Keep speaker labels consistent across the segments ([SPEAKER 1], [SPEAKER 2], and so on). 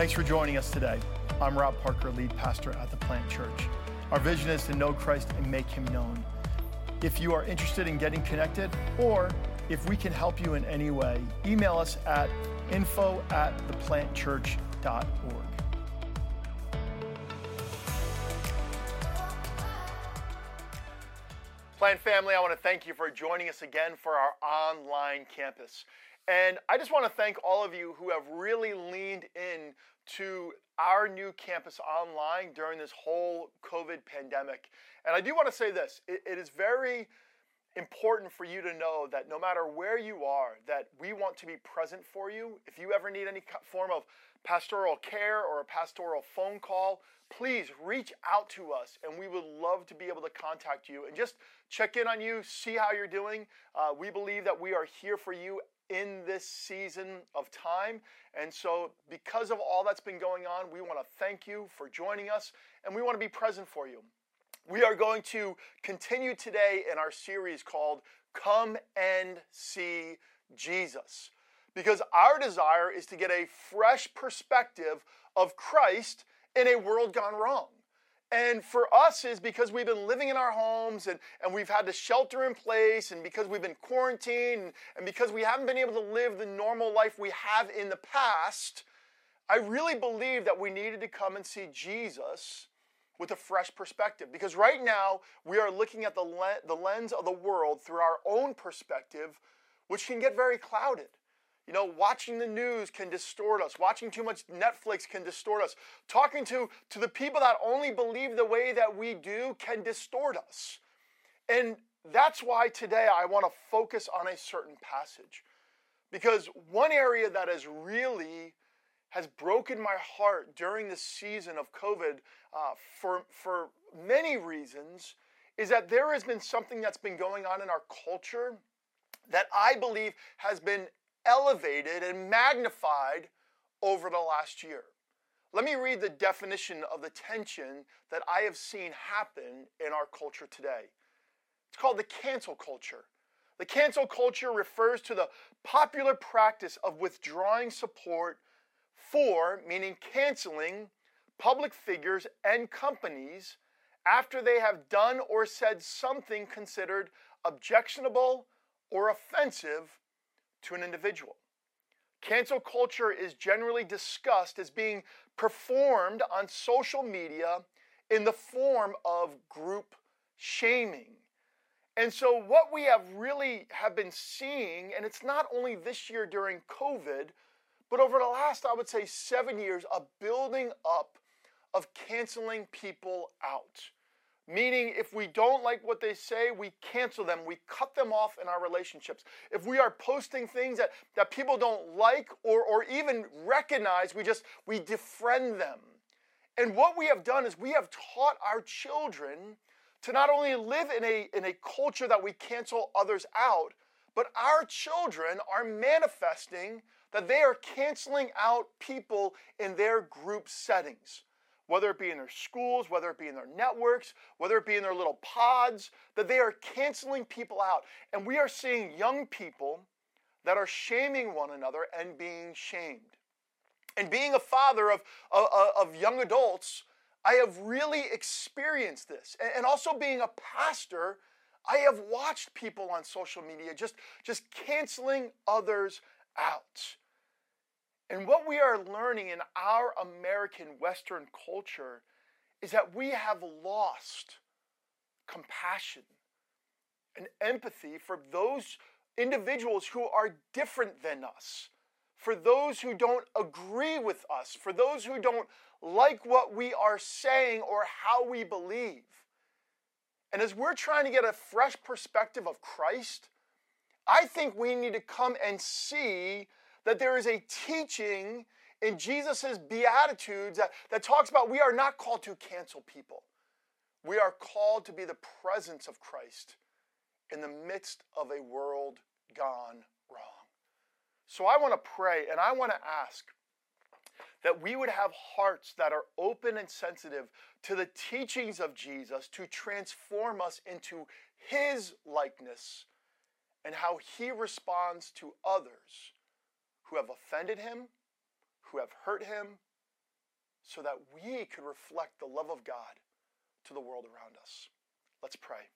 [SPEAKER 1] Thanks for joining us today. I'm Rob Parker, lead pastor at the Plant Church. Our vision is to know Christ and make him known. If you are interested in getting connected, or if we can help you in any way, email us at info at theplantchurch.org.
[SPEAKER 2] Plant family, I want to thank you for joining us again for our online campus. And I just want to thank all of you who have really leaned in to our new campus online during this whole COVID pandemic. And I do want to say this it, it is very important for you to know that no matter where you are that we want to be present for you if you ever need any form of pastoral care or a pastoral phone call please reach out to us and we would love to be able to contact you and just check in on you see how you're doing uh, we believe that we are here for you in this season of time. And so, because of all that's been going on, we want to thank you for joining us and we want to be present for you. We are going to continue today in our series called Come and See Jesus. Because our desire is to get a fresh perspective of Christ in a world gone wrong. And for us is because we've been living in our homes and, and we've had to shelter in place and because we've been quarantined and, and because we haven't been able to live the normal life we have in the past, I really believe that we needed to come and see Jesus with a fresh perspective. Because right now we are looking at the, le- the lens of the world through our own perspective, which can get very clouded. You know, watching the news can distort us. Watching too much Netflix can distort us. Talking to, to the people that only believe the way that we do can distort us. And that's why today I want to focus on a certain passage. Because one area that has really has broken my heart during this season of COVID uh, for, for many reasons is that there has been something that's been going on in our culture that I believe has been elevated and magnified over the last year. Let me read the definition of the tension that I have seen happen in our culture today. It's called the cancel culture. The cancel culture refers to the popular practice of withdrawing support for, meaning canceling, public figures and companies after they have done or said something considered objectionable or offensive to an individual. Cancel culture is generally discussed as being performed on social media in the form of group shaming. And so what we have really have been seeing and it's not only this year during COVID, but over the last I would say 7 years a building up of canceling people out meaning if we don't like what they say, we cancel them, we cut them off in our relationships. If we are posting things that, that people don't like or, or even recognize, we just we defriend them. And what we have done is we have taught our children to not only live in a, in a culture that we cancel others out, but our children are manifesting that they are canceling out people in their group settings whether it be in their schools, whether it be in their networks, whether it be in their little pods, that they are canceling people out. And we are seeing young people that are shaming one another and being shamed. And being a father of, of, of young adults, I have really experienced this. And also being a pastor, I have watched people on social media just, just canceling others out. And what we are learning in our American Western culture is that we have lost compassion and empathy for those individuals who are different than us, for those who don't agree with us, for those who don't like what we are saying or how we believe. And as we're trying to get a fresh perspective of Christ, I think we need to come and see that there is a teaching in Jesus' Beatitudes that, that talks about we are not called to cancel people. We are called to be the presence of Christ in the midst of a world gone wrong. So I want to pray and I want to ask that we would have hearts that are open and sensitive to the teachings of Jesus to transform us into his likeness and how he responds to others who have offended him, who have hurt him, so that we could reflect the love of God to the world around us. Let's pray.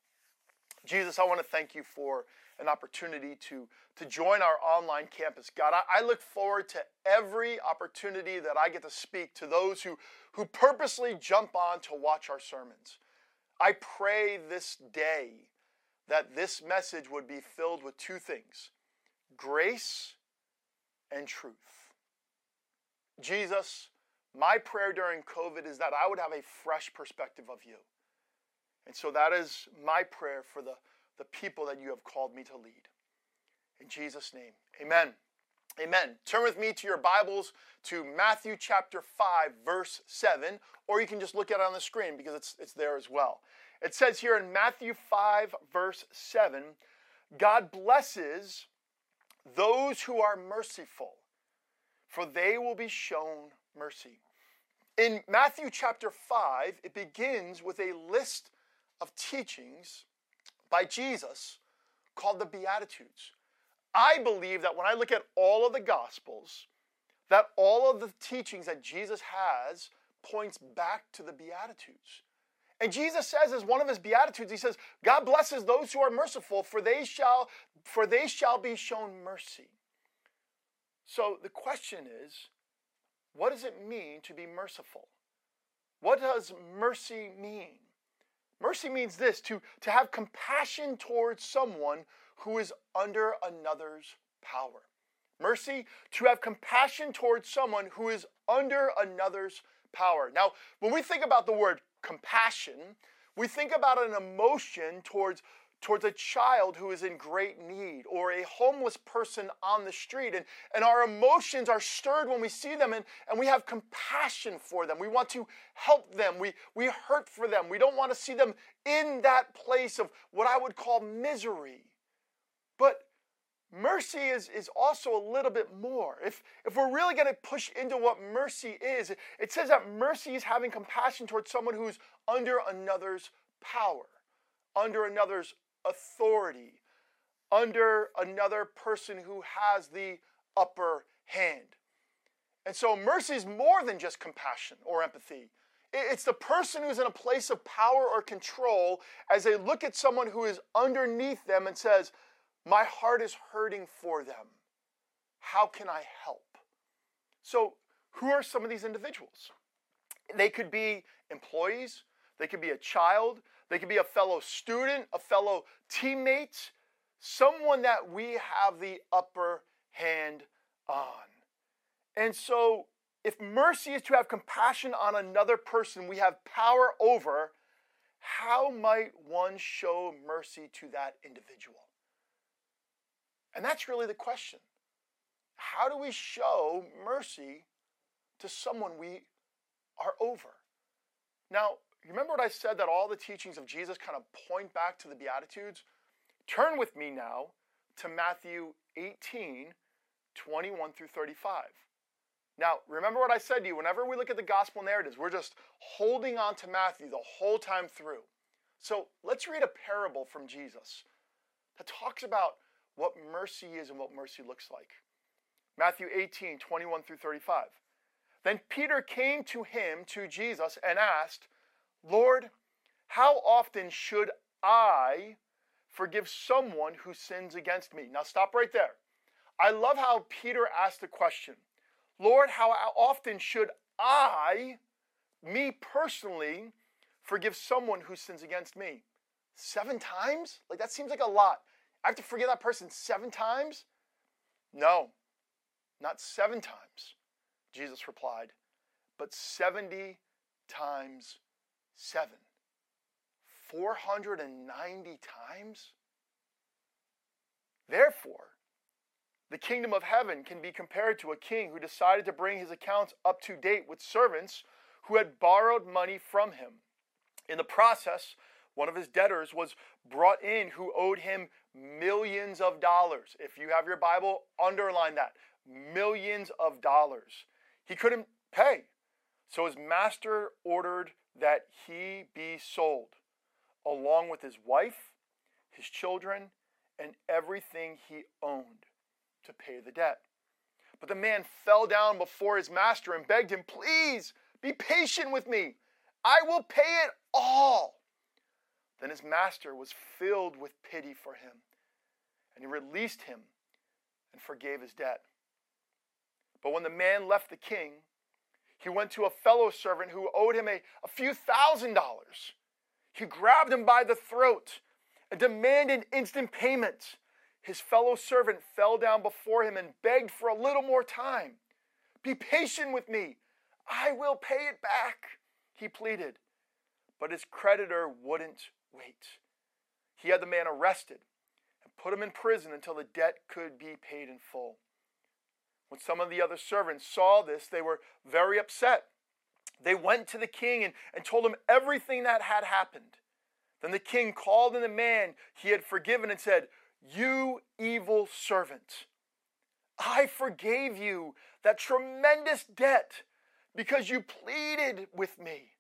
[SPEAKER 2] Jesus, I want to thank you for an opportunity to, to join our online campus. God, I, I, look forward to every opportunity that I get to speak to those who, who purposely jump on to watch our sermons. I pray this day that this message would be filled with two things grace and truth. Jesus, my prayer during COVID is that I would have a fresh perspective of you. And so that is my prayer for the, the people that you have called me to lead. In Jesus' name, amen. Amen. Turn with me to your Bibles to Matthew chapter 5, verse 7, or you can just look at it on the screen because it's, it's there as well. It says here in Matthew 5, verse 7, God blesses those who are merciful, for they will be shown mercy. In Matthew chapter 5, it begins with a list of teachings by Jesus called the Beatitudes. I believe that when I look at all of the Gospels, that all of the teachings that Jesus has points back to the Beatitudes. And Jesus says as one of his beatitudes, he says, God blesses those who are merciful, for they shall, for they shall be shown mercy. So the question is, what does it mean to be merciful? What does mercy mean? Mercy means this to, to have compassion towards someone who is under another's power. Mercy, to have compassion towards someone who is under another's power. Now, when we think about the word compassion, we think about an emotion towards towards a child who is in great need or a homeless person on the street. And, and our emotions are stirred when we see them and, and we have compassion for them. We want to help them. We, we hurt for them. We don't want to see them in that place of what I would call misery. But mercy is, is also a little bit more. If, if we're really going to push into what mercy is, it says that mercy is having compassion towards someone who's under another's power, under another's authority, under another person who has the upper hand. And so mercy is more than just compassion or empathy. It's the person who's in a place of power or control as they look at someone who is underneath them and says, my heart is hurting for them. How can I help? So, who are some of these individuals? They could be employees, they could be a child, they could be a fellow student, a fellow teammate, someone that we have the upper hand on. And so, if mercy is to have compassion on another person we have power over, how might one show mercy to that individual? And that's really the question. How do we show mercy to someone we are over? Now, remember what I said that all the teachings of Jesus kind of point back to the Beatitudes? Turn with me now to Matthew 18, 21 through 35. Now, remember what I said to you whenever we look at the gospel narratives, we're just holding on to Matthew the whole time through. So let's read a parable from Jesus that talks about what mercy is and what mercy looks like. Matthew 18, 21 through 35. Then Peter came to him, to Jesus, and asked, Lord, how often should I forgive someone who sins against me? Now stop right there. I love how Peter asked the question Lord, how often should I, me personally, forgive someone who sins against me? Seven times? Like that seems like a lot. I have to forgive that person seven times? No, not seven times, Jesus replied, but 70 times seven. 490 times? Therefore, the kingdom of heaven can be compared to a king who decided to bring his accounts up to date with servants who had borrowed money from him. In the process, one of his debtors was brought in who owed him millions of dollars. If you have your Bible, underline that millions of dollars. He couldn't pay. So his master ordered that he be sold, along with his wife, his children, and everything he owned to pay the debt. But the man fell down before his master and begged him, Please be patient with me. I will pay it all. Then his master was filled with pity for him, and he released him and forgave his debt. But when the man left the king, he went to a fellow servant who owed him a, a few thousand dollars. He grabbed him by the throat and demanded instant payment. His fellow servant fell down before him and begged for a little more time. Be patient with me. I will pay it back, he pleaded. But his creditor wouldn't wait. He had the man arrested and put him in prison until the debt could be paid in full. When some of the other servants saw this, they were very upset. They went to the king and, and told him everything that had happened. Then the king called in the man he had forgiven and said, You evil servant, I forgave you that tremendous debt because you pleaded with me.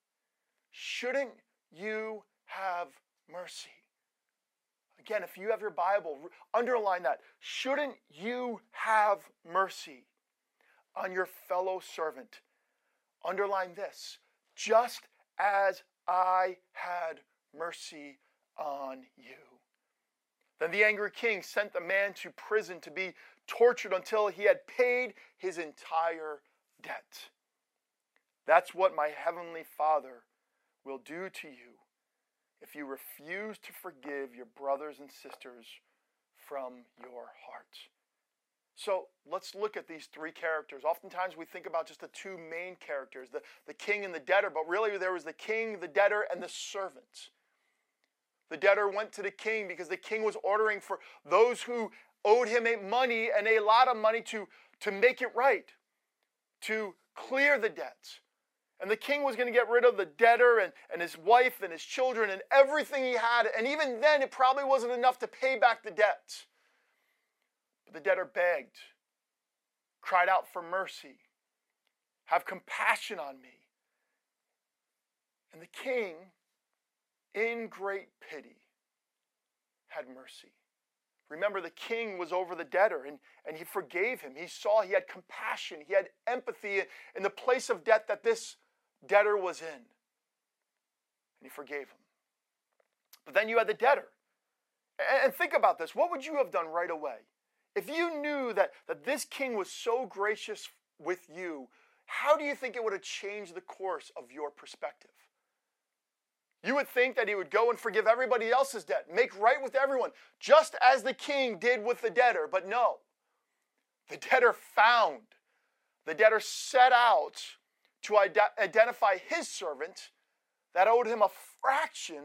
[SPEAKER 2] Shouldn't you have mercy. Again, if you have your Bible, underline that. Shouldn't you have mercy on your fellow servant? Underline this just as I had mercy on you. Then the angry king sent the man to prison to be tortured until he had paid his entire debt. That's what my heavenly Father will do to you if you refuse to forgive your brothers and sisters from your heart. So let's look at these three characters. Oftentimes we think about just the two main characters, the, the king and the debtor, but really there was the king, the debtor, and the servant. The debtor went to the king because the king was ordering for those who owed him a money and a lot of money to, to make it right, to clear the debts. And the king was going to get rid of the debtor and, and his wife and his children and everything he had. And even then, it probably wasn't enough to pay back the debt. But the debtor begged, cried out for mercy, have compassion on me. And the king, in great pity, had mercy. Remember, the king was over the debtor and, and he forgave him. He saw he had compassion, he had empathy in the place of debt that this debtor was in. And he forgave him. But then you had the debtor. And think about this what would you have done right away? If you knew that, that this king was so gracious with you, how do you think it would have changed the course of your perspective? You would think that he would go and forgive everybody else's debt, make right with everyone, just as the king did with the debtor. But no, the debtor found, the debtor set out to ident- identify his servant that owed him a fraction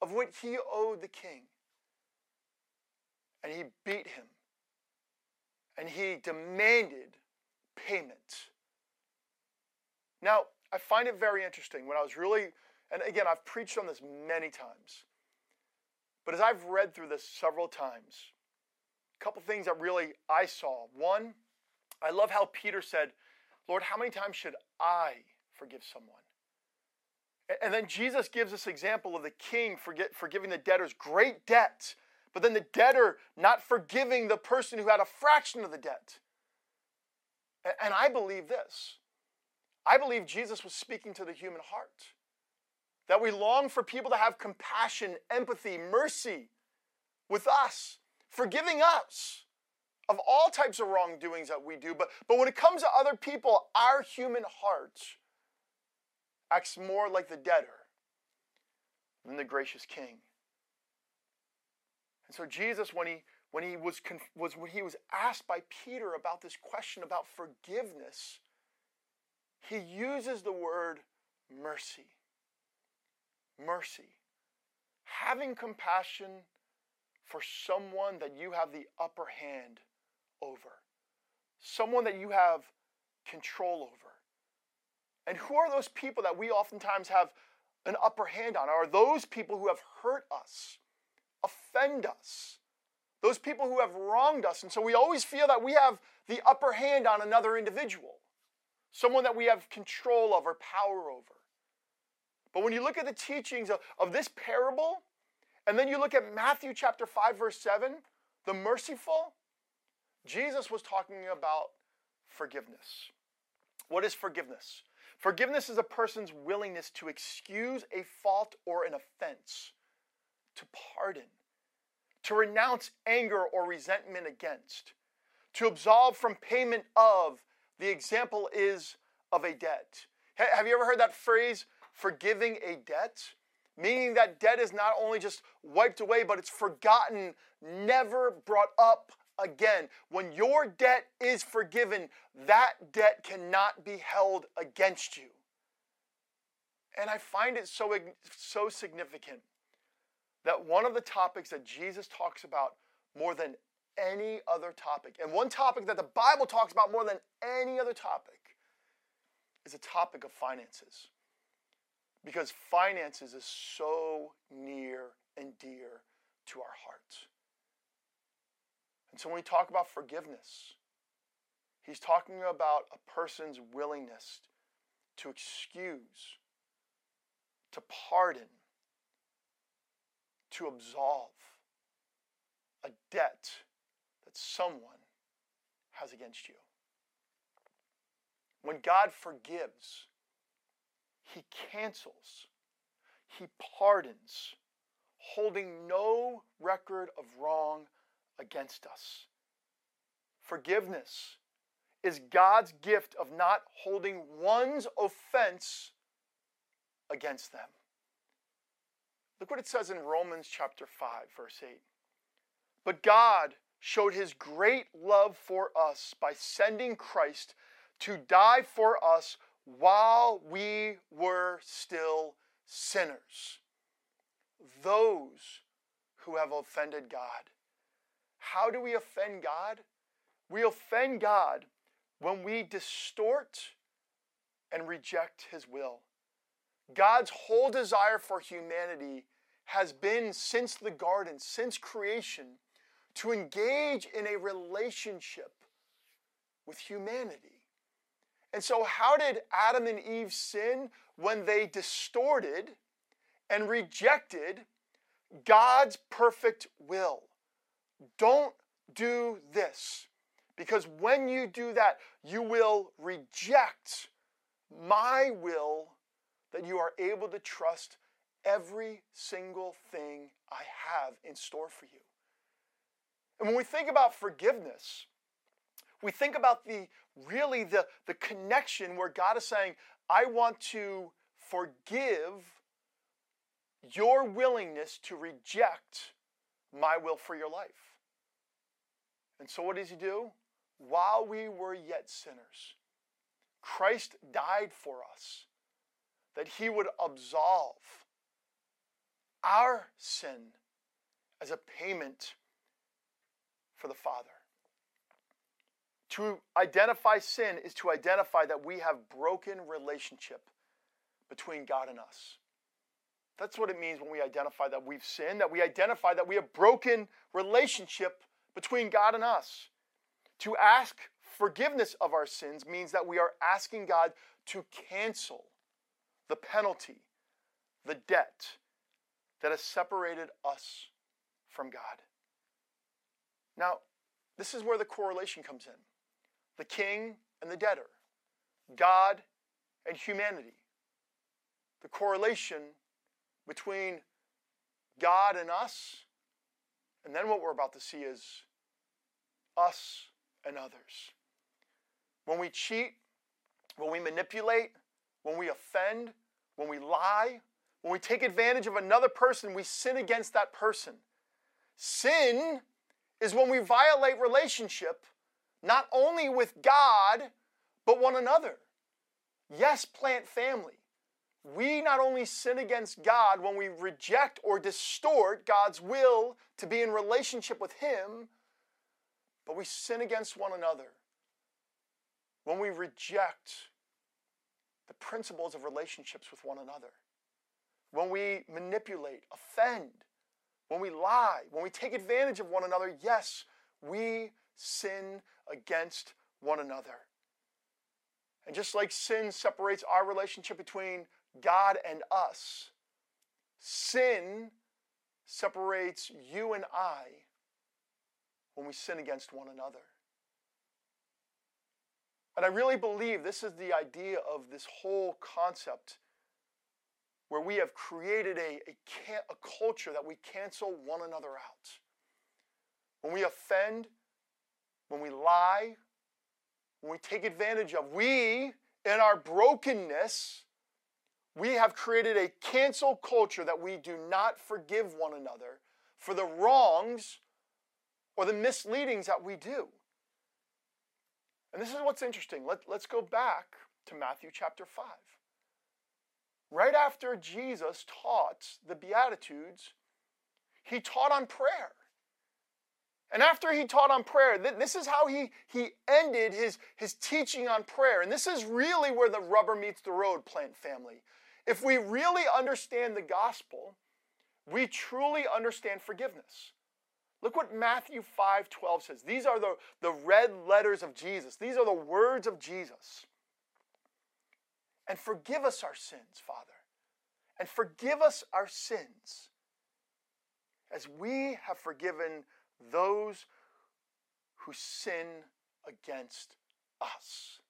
[SPEAKER 2] of what he owed the king. And he beat him. And he demanded payment. Now, I find it very interesting when I was really, and again, I've preached on this many times, but as I've read through this several times, a couple things that really I saw. One, I love how Peter said, Lord, how many times should I forgive someone? And then Jesus gives this example of the king forget, forgiving the debtor's great debt, but then the debtor not forgiving the person who had a fraction of the debt. And I believe this I believe Jesus was speaking to the human heart. That we long for people to have compassion, empathy, mercy with us, forgiving us of all types of wrongdoings that we do, but, but when it comes to other people, our human heart acts more like the debtor than the gracious king. And so Jesus, when he when he was, was when he was asked by Peter about this question about forgiveness, he uses the word mercy. Mercy. Having compassion for someone that you have the upper hand over, someone that you have control over. And who are those people that we oftentimes have an upper hand on? Are those people who have hurt us, offend us, those people who have wronged us? And so we always feel that we have the upper hand on another individual, someone that we have control over, power over. But when you look at the teachings of, of this parable, and then you look at Matthew chapter 5, verse 7, the merciful, Jesus was talking about forgiveness. What is forgiveness? Forgiveness is a person's willingness to excuse a fault or an offense, to pardon, to renounce anger or resentment against, to absolve from payment of. The example is of a debt. Have you ever heard that phrase, forgiving a debt? Meaning that debt is not only just wiped away, but it's forgotten, never brought up again. When your debt is forgiven, that debt cannot be held against you. And I find it so, so significant that one of the topics that Jesus talks about more than any other topic, and one topic that the Bible talks about more than any other topic, is the topic of finances. Because finances is so near and dear to our hearts. And so when we talk about forgiveness, he's talking about a person's willingness to excuse, to pardon, to absolve a debt that someone has against you. When God forgives, he cancels, he pardons, holding no record of wrong against us. Forgiveness is God's gift of not holding one's offense against them. Look what it says in Romans chapter 5, verse 8. But God showed his great love for us by sending Christ to die for us while we were still sinners. Those who have offended God how do we offend God? We offend God when we distort and reject His will. God's whole desire for humanity has been since the garden, since creation, to engage in a relationship with humanity. And so, how did Adam and Eve sin when they distorted and rejected God's perfect will? Don't do this. Because when you do that, you will reject my will that you are able to trust every single thing I have in store for you. And when we think about forgiveness, we think about the really the, the connection where God is saying, I want to forgive your willingness to reject my will for your life. And so, what does he do? While we were yet sinners, Christ died for us that he would absolve our sin as a payment for the Father. To identify sin is to identify that we have broken relationship between God and us. That's what it means when we identify that we've sinned, that we identify that we have broken relationship between God and us. To ask forgiveness of our sins means that we are asking God to cancel the penalty, the debt that has separated us from God. Now, this is where the correlation comes in the king and the debtor, God and humanity. The correlation between God and us and then what we're about to see is us and others. When we cheat, when we manipulate, when we offend, when we lie, when we take advantage of another person, we sin against that person. Sin is when we violate relationship, not only with God, but one another. Yes, plant family we not only sin against God when we reject or distort God's will to be in relationship with Him, but we sin against one another when we reject the principles of relationships with one another, when we manipulate, offend, when we lie, when we take advantage of one another. Yes, we sin against one another. And just like sin separates our relationship between God and us. Sin separates you and I when we sin against one another. And I really believe this is the idea of this whole concept where we have created a, a, a, culture that we cancel one another out. When we offend, when we lie, when we take advantage of, we, in our brokenness, we have created a cancel culture that we do not forgive one another for the wrongs or the misleadings that we do. And this is what's interesting. Let, us go back to Matthew chapter 5. Right after Jesus taught the Beatitudes, he taught on prayer. And after he taught on prayer, th- this is how he, he ended his, his teaching on prayer. And this is really where the rubber meets the road, plant family. If we really understand the gospel, we truly understand forgiveness. Look what Matthew 5 12 says. These are the, the red letters of Jesus, these are the words of Jesus. And forgive us our sins, Father. And forgive us our sins as we have forgiven those who sin against us.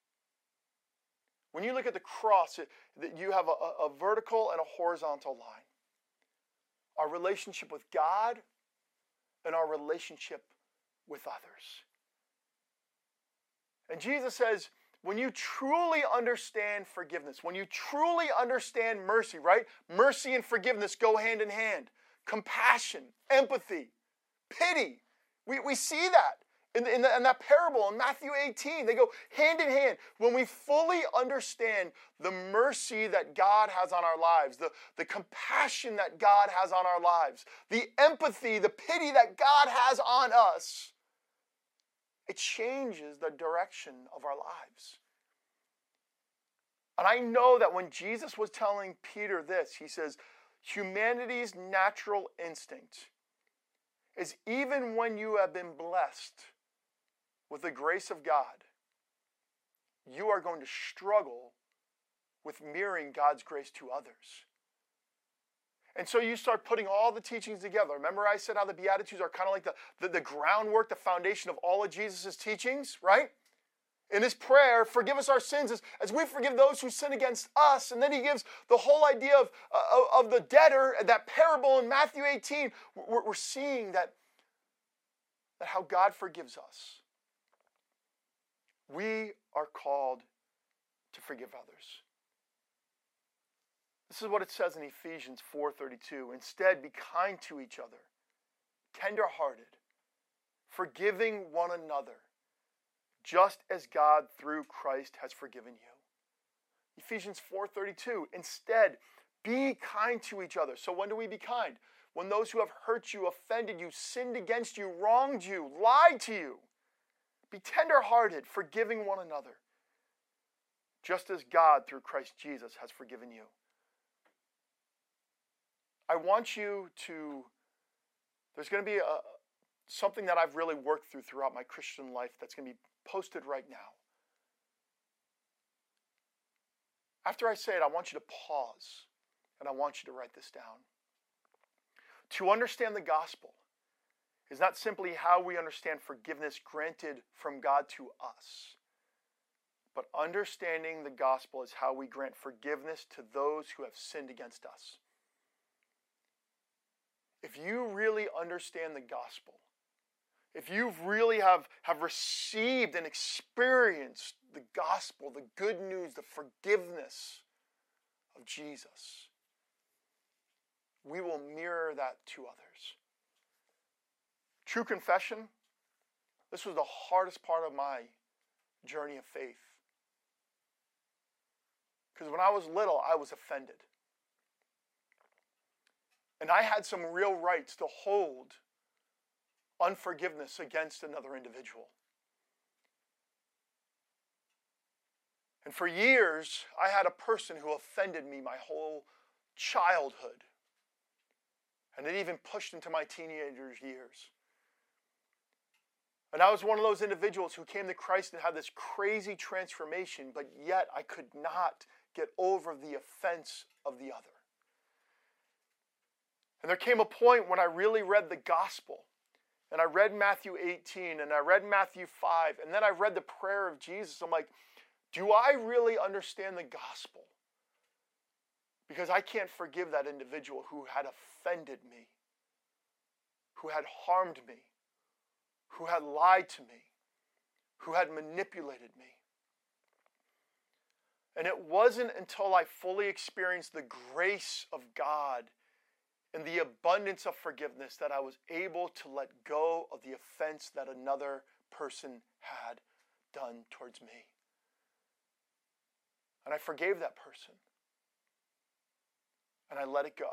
[SPEAKER 2] When you look at the cross, that you have a, a vertical and a horizontal line. Our relationship with God and our relationship with others. And Jesus says, when you truly understand forgiveness, when you truly understand mercy, right? Mercy and forgiveness go hand in hand. Compassion, empathy, pity. We, we see that in, in, the, in, that parable in Matthew 18. They go hand in hand. When we fully understand the mercy that God has on our lives, the, the compassion that God has on our lives, the empathy, the pity that God has on us, it changes the direction of our lives. And I know that when Jesus was telling Peter this, he says, humanity's natural instinct is even when you have been blessed with the grace of God, you are going to struggle with mirroring God's grace to others. And so you start putting all the teachings together. Remember, I said how the Beatitudes are kind of like the, the, the groundwork, the foundation of all of Jesus' teachings, right? In his prayer, forgive us our sins as, as we forgive those who sin against us. And then he gives the whole idea of, uh, of the debtor, that parable in Matthew 18. We're, we're seeing that, that how God forgives us we are called to forgive others. This is what it says in Ephesians 4:32. Instead, be kind to each other, tender-hearted, forgiving one another, just as God through Christ has forgiven you. Ephesians 4:32. Instead, be kind to each other. So when do we be kind? When those who have hurt you, offended you, sinned against you, wronged you, lied to you. Be tenderhearted, forgiving one another, just as God, through Christ Jesus, has forgiven you. I want you to, there's going to be a, something that I've really worked through throughout my Christian life that's going to be posted right now. After I say it, I want you to pause and I want you to write this down. To understand the gospel, is not simply how we understand forgiveness granted from God to us, but understanding the gospel is how we grant forgiveness to those who have sinned against us. If you really understand the gospel, if you really have, have received and experienced the gospel, the good news, the forgiveness of Jesus, we will mirror that to others. True confession, this was the hardest part of my journey of faith. Because when I was little, I was offended. And I had some real rights to hold unforgiveness against another individual. And for years, I had a person who offended me my whole childhood. And it even pushed into my teenagers' years. And I was one of those individuals who came to Christ and had this crazy transformation, but yet I could not get over the offense of the other. And there came a point when I really read the gospel. And I read Matthew 18 and I read Matthew 5, and then I read the prayer of Jesus. I'm like, do I really understand the gospel? Because I can't forgive that individual who had offended me, who had harmed me who had lied to me, who had manipulated me. And it wasn't until I fully experienced the grace of God and the abundance of forgiveness that I was able to let go of the offense that another person had done towards me. And I forgave that person. And I let it go.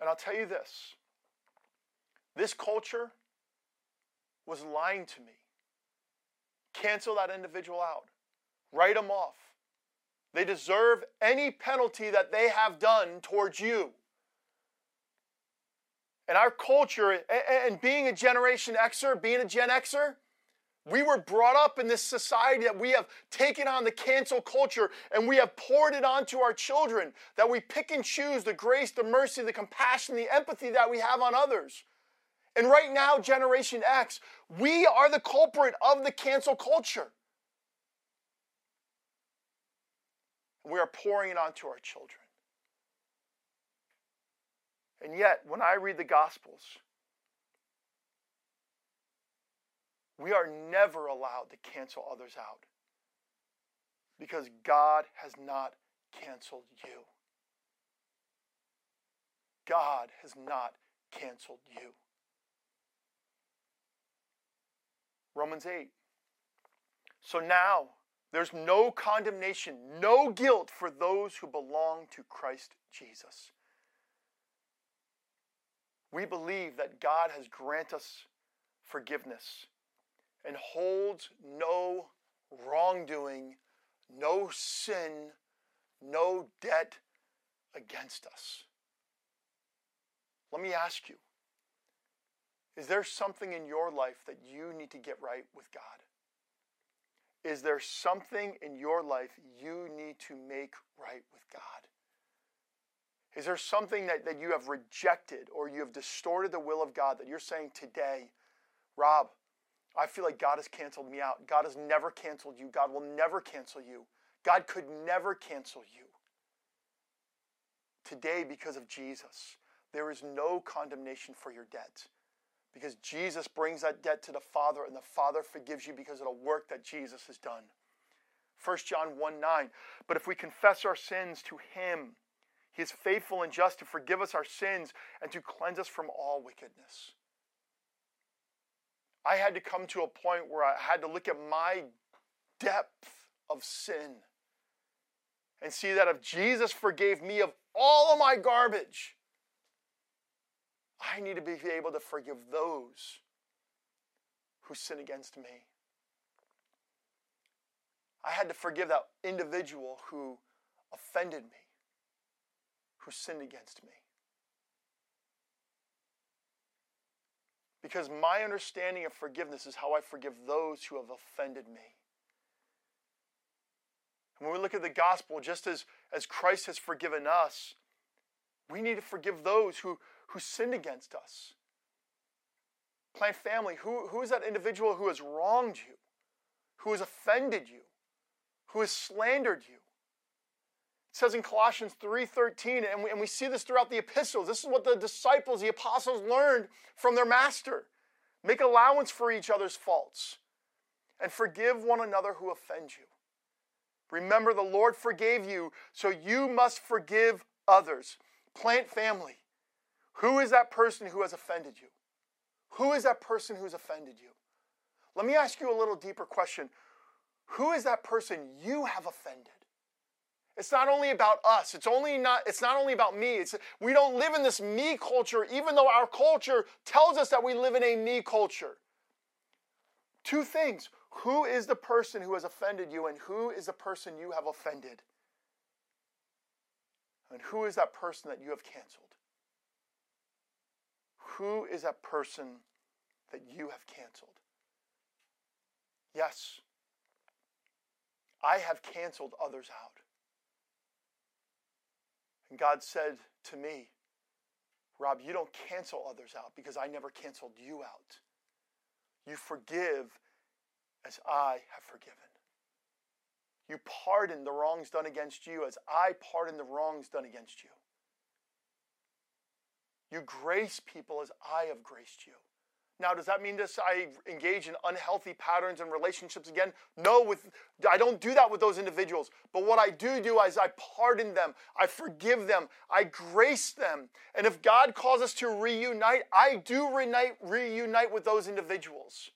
[SPEAKER 2] And I'll tell you this this culture was lying to me. Cancel that individual out, write them off. They deserve any penalty that they have done towards you. And our culture, and being a Generation Xer, being a Gen Xer, we were brought up in this society that we have taken on the cancel culture and we have poured it onto our children, that we pick and choose the grace, the mercy, the compassion, the empathy that we have on others. And right now, Generation X, we are the culprit of the cancel culture. We are pouring it onto our children. And yet, when I read the Gospels, we are never allowed to cancel others out because God has not canceled you. God has not canceled you. Romans 8. So now there's no condemnation, no guilt for those who belong to Christ Jesus. We believe that God has granted us forgiveness and holds no wrongdoing, no sin, no debt against us. Let me ask you is there something in your life that you need to get right with God? Is there something in your life you need to make right with God? Is there something that, that you have rejected or you have distorted the will of God that you're saying today, Rob, I feel like God has canceled me out. God has never canceled you. God will never cancel you. God could never cancel you. Today, because of Jesus, there is no condemnation for your debt. Because Jesus brings that debt to the Father, and the Father forgives you because of the work that Jesus has done. 1 John 1 9. But if we confess our sins to Him, He is faithful and just to forgive us our sins and to cleanse us from all wickedness. I had to come to a point where I had to look at my depth of sin and see that if Jesus forgave me of all of my garbage, I need to be able to forgive those who sin against me. I had to forgive that individual who offended me, who sinned against me. Because my understanding of forgiveness is how I forgive those who have offended me. And when we look at the gospel, just as, as Christ has forgiven us, we need to forgive those who, who sinned against us. Plant family, who, who is that individual who has wronged you, who has offended you, who has slandered you? It says in Colossians 3:13, and we, and we see this throughout the epistles. This is what the disciples, the apostles, learned from their master. Make allowance for each other's faults and forgive one another who offend you. Remember, the Lord forgave you, so you must forgive others. Plant family. Who is that person who has offended you? Who is that person who's offended you? Let me ask you a little deeper question. Who is that person you have offended? It's not only about us. It's only not it's not only about me. It's we don't live in this me culture even though our culture tells us that we live in a me culture. Two things. Who is the person who has offended you and who is the person you have offended? And who is that person that you have canceled? Who is that person that you have canceled? Yes, I have canceled others out. And God said to me, Rob, you don't cancel others out because I never canceled you out. You forgive as I have forgiven. You pardon the wrongs done against you as I pardon the wrongs done against you. You grace people as I have graced you. Now, does that mean this I engage in unhealthy patterns and relationships again? No, with I don't do that with those individuals. But what I do do is I pardon them, I forgive them, I grace them. And if God calls us to reunite, I do reunite, reunite with those individuals.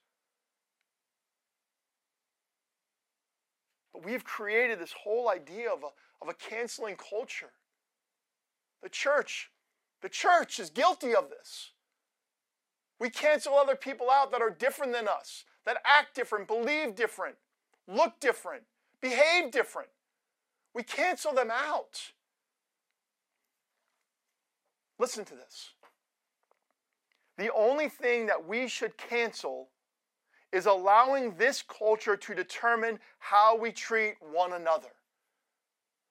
[SPEAKER 2] But we've created this whole idea of a, of a canceling culture. The church, the church is guilty of this. We cancel other people out that are different than us, that act different, believe different, look different, behave different. We cancel them out. Listen to this. The only thing that we should cancel is allowing this culture to determine how we treat one another.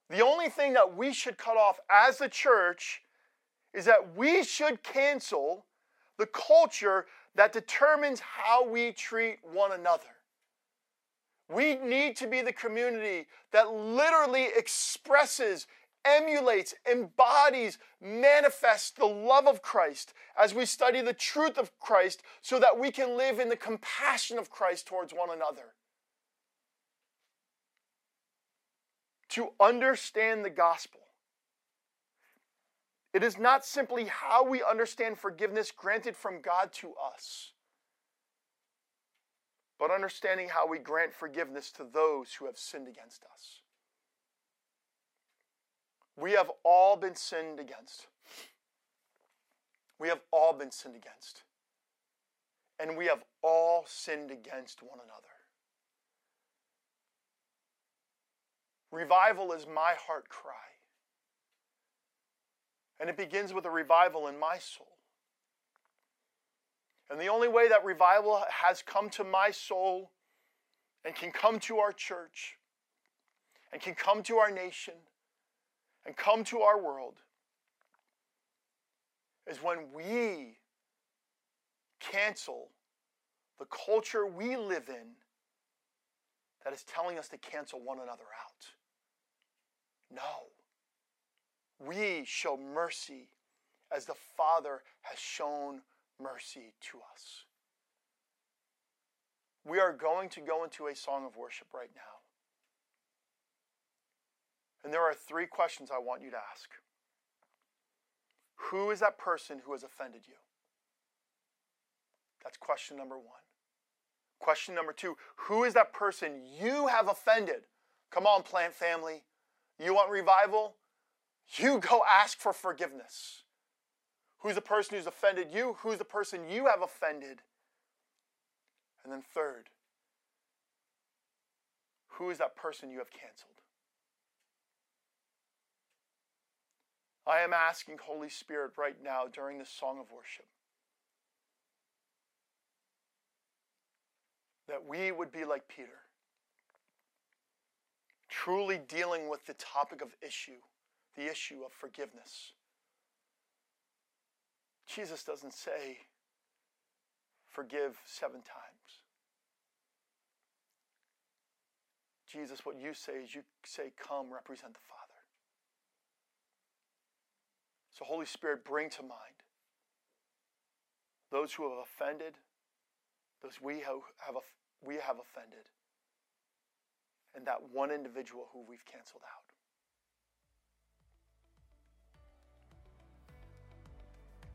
[SPEAKER 2] The only thing that we should cut off as a church is that we should cancel the culture that determines how we treat one another. We need to be the community that literally expresses, emulates, embodies, manifests the love of Christ as we study the truth of Christ so that we can live in the compassion of Christ towards one another. To understand the gospel it is not simply how we understand forgiveness granted from God to us, but understanding how we grant forgiveness to those who have sinned against us. We have all been sinned against. We have all been sinned against. And we have all sinned against one another. Revival is my heart cry and it begins with a revival in my soul. And the only way that revival has come to my soul and can come to our church and can come to our nation and come to our world is when we cancel the culture we live in that is telling us to cancel one another out. No we show mercy as the Father has shown mercy to us. We are going to go into a song of worship right now. And there are three questions I want you to ask Who is that person who has offended you? That's question number one. Question number two Who is that person you have offended? Come on, plant family. You want revival? You go ask for forgiveness. Who's the person who's offended you? Who's the person you have offended? And then, third, who is that person you have canceled? I am asking, Holy Spirit, right now during this song of worship, that we would be like Peter, truly dealing with the topic of issue the issue of forgiveness. Jesus doesn't say, forgive seven times. Jesus, what you say is you say, Come, represent the Father. So, Holy Spirit, bring to mind those who have offended, those we have, we have offended, and that one individual who we've canceled out.